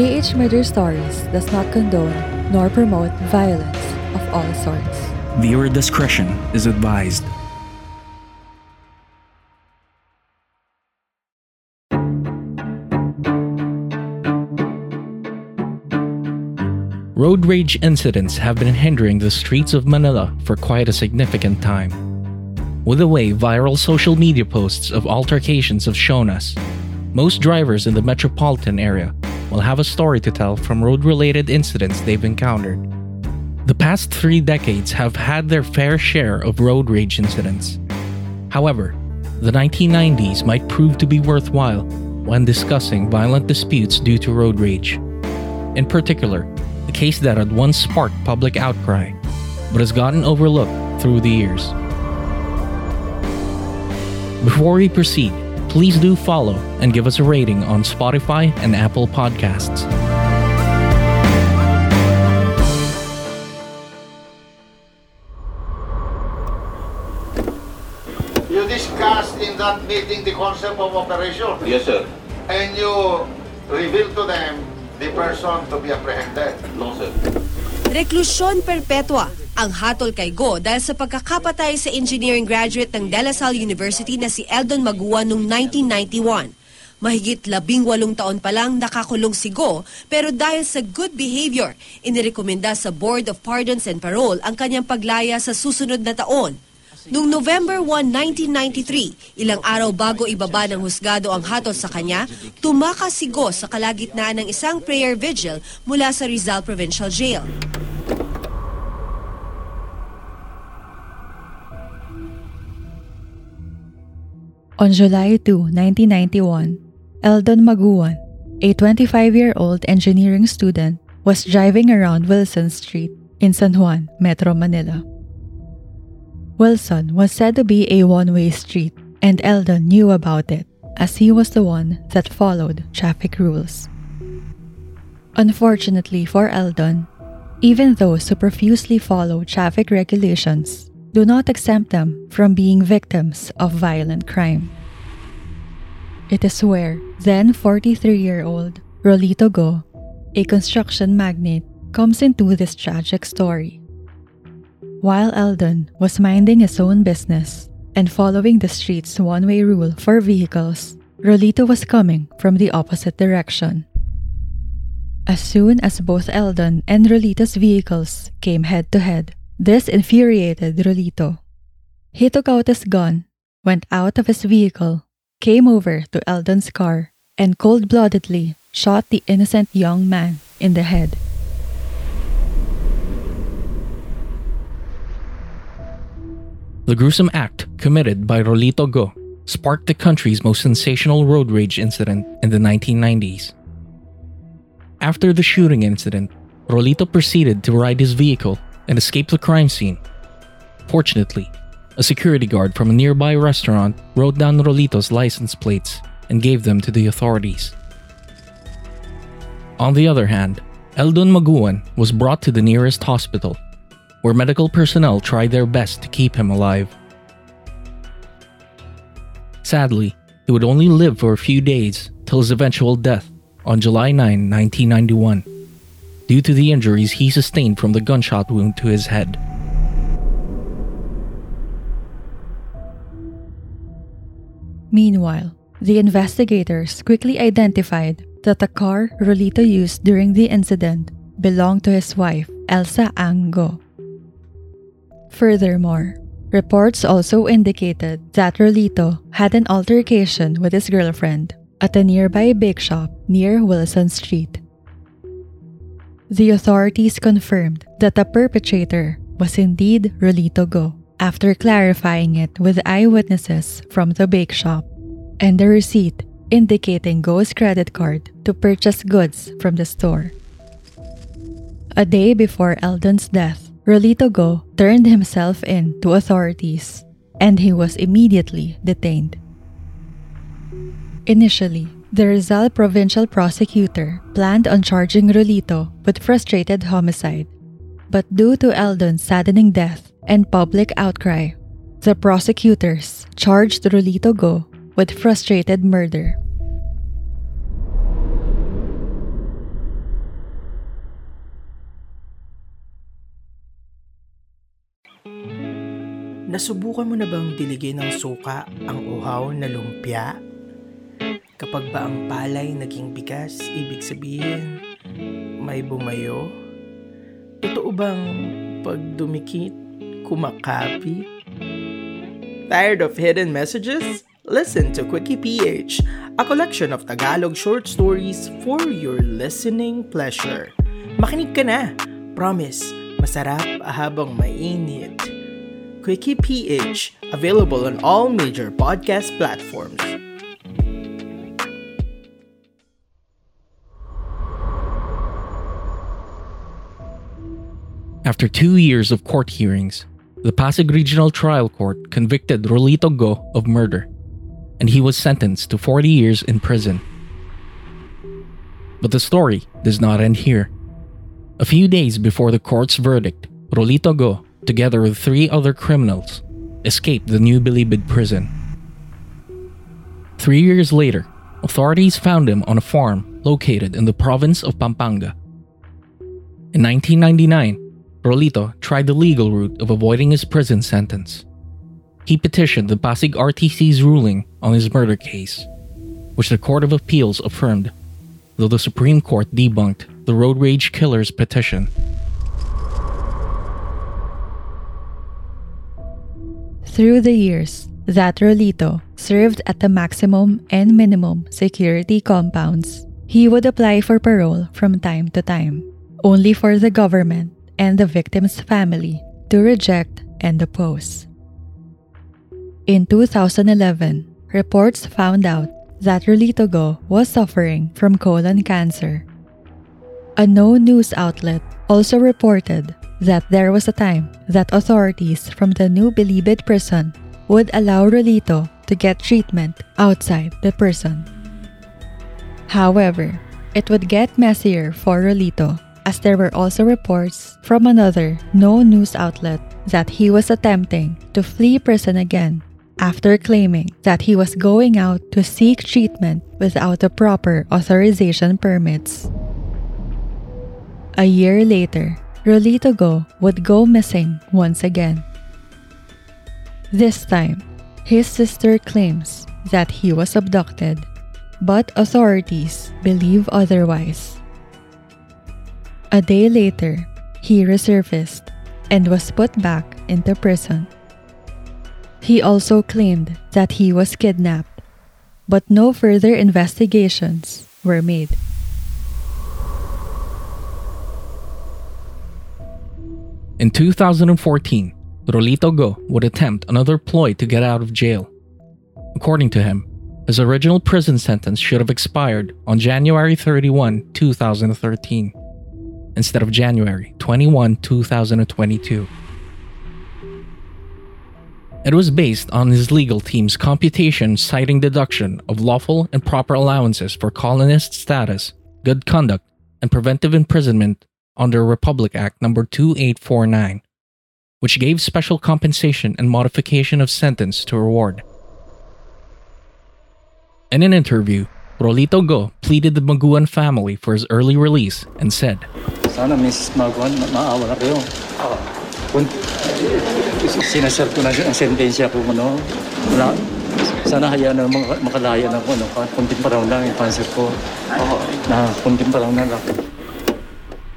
PH Murder Stories does not condone nor promote violence of all sorts. Viewer discretion is advised. Road rage incidents have been hindering the streets of Manila for quite a significant time. With the way viral social media posts of altercations have shown us, most drivers in the metropolitan area will have a story to tell from road related incidents they've encountered. The past three decades have had their fair share of road rage incidents. However, the 1990s might prove to be worthwhile when discussing violent disputes due to road rage. In particular, a case that had once sparked public outcry, but has gotten overlooked through the years. Before we proceed, please do follow and give us a rating on Spotify and Apple Podcasts. You discussed in that meeting the concept of operation, Yes, sir. and you revealed to them the person to be apprehended. No, sir. Reklusyon perpetua ang hatol kay Go dahil sa pagkakapatay sa engineering graduate ng De La Salle University na si Eldon Magua noong 1991. Mahigit labing walong taon pa lang nakakulong si Go pero dahil sa good behavior, inirekomenda sa Board of Pardons and Parole ang kanyang paglaya sa susunod na taon. Noong November 1, 1993, ilang araw bago ibaba ng husgado ang hatol sa kanya, tumakas si Go sa kalagitnaan ng isang prayer vigil mula sa Rizal Provincial Jail. On July 2, 1991, Eldon Maguan, a 25-year-old engineering student, was driving around Wilson Street in San Juan, Metro Manila. Wilson was said to be a one-way street, and Eldon knew about it as he was the one that followed traffic rules. Unfortunately for Eldon, even those who profusely follow traffic regulations do not exempt them from being victims of violent crime. It is where then 43 year old Rolito Go, a construction magnate, comes into this tragic story. While Eldon was minding his own business and following the street's one way rule for vehicles, Rolito was coming from the opposite direction. As soon as both Eldon and Rolito's vehicles came head to head, this infuriated Rolito. He took out his gun, went out of his vehicle, came over to Eldon's car, and cold bloodedly shot the innocent young man in the head. The gruesome act committed by Rolito Go sparked the country's most sensational road rage incident in the 1990s. After the shooting incident, Rolito proceeded to ride his vehicle and escaped the crime scene. Fortunately, a security guard from a nearby restaurant wrote down Rolito's license plates and gave them to the authorities. On the other hand, Eldon Maguan was brought to the nearest hospital, where medical personnel tried their best to keep him alive. Sadly, he would only live for a few days till his eventual death on July 9, 1991, due to the injuries he sustained from the gunshot wound to his head. Meanwhile, the investigators quickly identified that the car Rolito used during the incident belonged to his wife, Elsa Ang Go. Furthermore, reports also indicated that Rolito had an altercation with his girlfriend at a nearby bake shop near Wilson Street. The authorities confirmed that the perpetrator was indeed Rolito Go after clarifying it with eyewitnesses from the bake shop and the receipt indicating Go's credit card to purchase goods from the store. A day before Eldon's death, Rolito Go turned himself in to authorities and he was immediately detained. Initially, the Rizal provincial prosecutor planned on charging Rolito with frustrated homicide, but due to Eldon's saddening death and public outcry, the prosecutors charged Rolito Go with frustrated murder. Nasubukan mo na bang diligin ng suka ang uhaw na lumpia? Kapag ba ang palay naging bigas, ibig sabihin, may bumayo? Totoo bang pag dumikit, kumakapit? Tired of hidden messages? Listen to Quickie PH, a collection of Tagalog short stories for your listening pleasure. Makinig ka na! Promise, masarap habang mainit. Quickie PH, available on all major podcast platforms. After two years of court hearings, the Pasig Regional Trial Court convicted Rolito Go of murder, and he was sentenced to 40 years in prison. But the story does not end here. A few days before the court's verdict, Rolito Go, together with three other criminals, escaped the New Bilibid prison. Three years later, authorities found him on a farm located in the province of Pampanga. In 1999, Rolito tried the legal route of avoiding his prison sentence. He petitioned the Pasig RTC's ruling on his murder case, which the Court of Appeals affirmed, though the Supreme Court debunked the road rage killer's petition. Through the years, that Rolito served at the maximum and minimum security compounds. He would apply for parole from time to time, only for the government and the victim's family to reject and oppose. In 2011, reports found out that Rolito Go was suffering from colon cancer. A no news outlet also reported that there was a time that authorities from the New Bilibid prison would allow Rolito to get treatment outside the prison. However, it would get messier for Rolito as there were also reports from another no news outlet that he was attempting to flee prison again after claiming that he was going out to seek treatment without the proper authorization permits. A year later, Rolito Go would go missing once again. This time, his sister claims that he was abducted, but authorities believe otherwise. A day later, he resurfaced and was put back into prison. He also claimed that he was kidnapped, but no further investigations were made. In 2014, Rolito Go would attempt another ploy to get out of jail. According to him, his original prison sentence should have expired on January 31, 2013, instead of January 21, 2022. It was based on his legal team's computation citing deduction of lawful and proper allowances for colonist status, good conduct, and preventive imprisonment under Republic Act No. 2849, which gave special compensation and modification of sentence to reward. In an interview, Rolito Go pleaded the Maguan family for his early release and said, Sana Mrs. Maguan, ma- maawa na kayo. Kung sinaserve ko na ang sentensya ko mo, no? Wala, Sana hayaan na mga, makalaya na ako. No? Kahit kunting paraw lang yung cancer ko. Na kunting paraw na lang.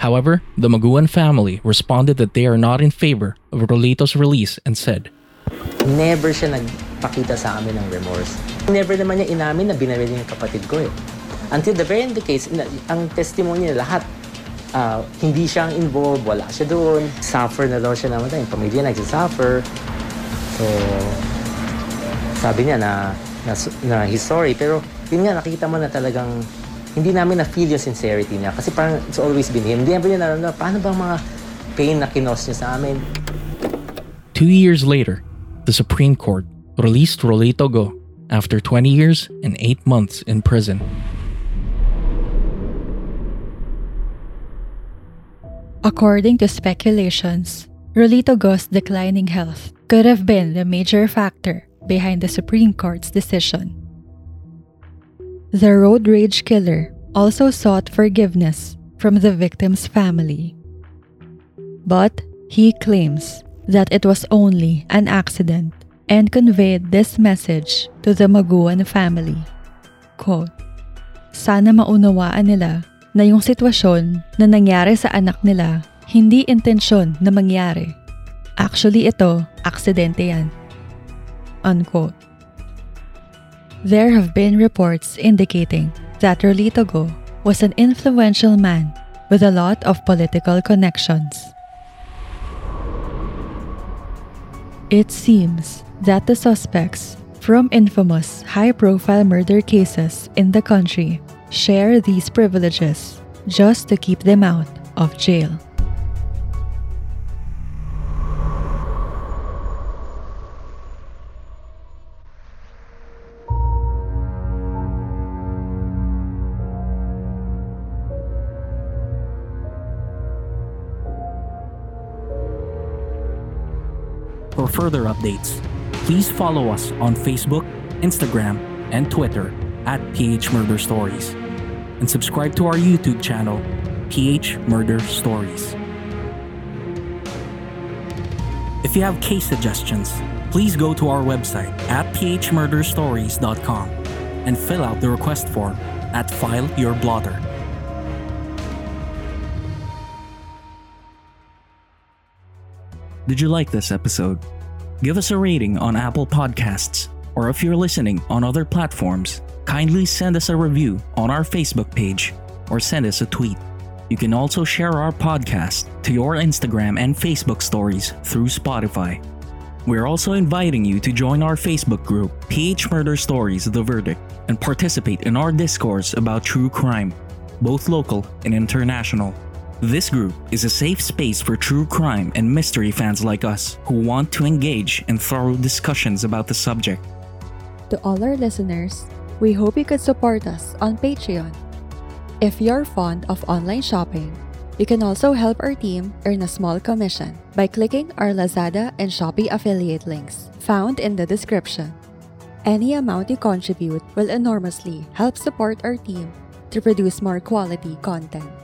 However, the Maguan family responded that they are not in favor of Rolito's release and said, Never siya nagpakita sa amin ng remorse. Never naman niya inamin na binaril niya yung kapatid ko eh. Until the very end of the case, na- ang testimony niya lahat, ah, hindi siya ang involved, wala siya doon. Suffer na daw siya namatay. Yung pamilya nagsasuffer. So, sabi niya na, na, na he's sorry. Pero yun nga, nakita mo na talagang hindi namin na-feel yung sincerity niya. Kasi parang it's always been him. Hindi namin niya nararamdaman, paano ba mga pain na kinos niya sa amin? Two years later, the Supreme Court released Rolito Go after 20 years and 8 months in prison. According to speculations, Rolito Go's declining health could have been the major factor behind the Supreme Court's decision. The road rage killer also sought forgiveness from the victim's family. But he claims that it was only an accident and conveyed this message to the Maguan family. Quote, Sana maunawaan nila na yung sitwasyon na nangyari sa anak nila hindi intensyon na mangyari. Actually ito, aksidente yan. Unquote. There have been reports indicating that Rolito Go was an influential man with a lot of political connections. It seems that the suspects from infamous high profile murder cases in the country share these privileges just to keep them out of jail. For further updates, please follow us on Facebook, Instagram, and Twitter at PH Murder Stories. And subscribe to our YouTube channel, PH Murder Stories. If you have case suggestions, please go to our website at phmurderstories.com and fill out the request form at File Your Blotter. Did you like this episode? Give us a rating on Apple Podcasts, or if you're listening on other platforms, kindly send us a review on our Facebook page or send us a tweet. You can also share our podcast to your Instagram and Facebook stories through Spotify. We're also inviting you to join our Facebook group, PH Murder Stories The Verdict, and participate in our discourse about true crime, both local and international. This group is a safe space for true crime and mystery fans like us who want to engage in thorough discussions about the subject. To all our listeners, we hope you could support us on Patreon. If you're fond of online shopping, you can also help our team earn a small commission by clicking our Lazada and Shopee affiliate links found in the description. Any amount you contribute will enormously help support our team to produce more quality content.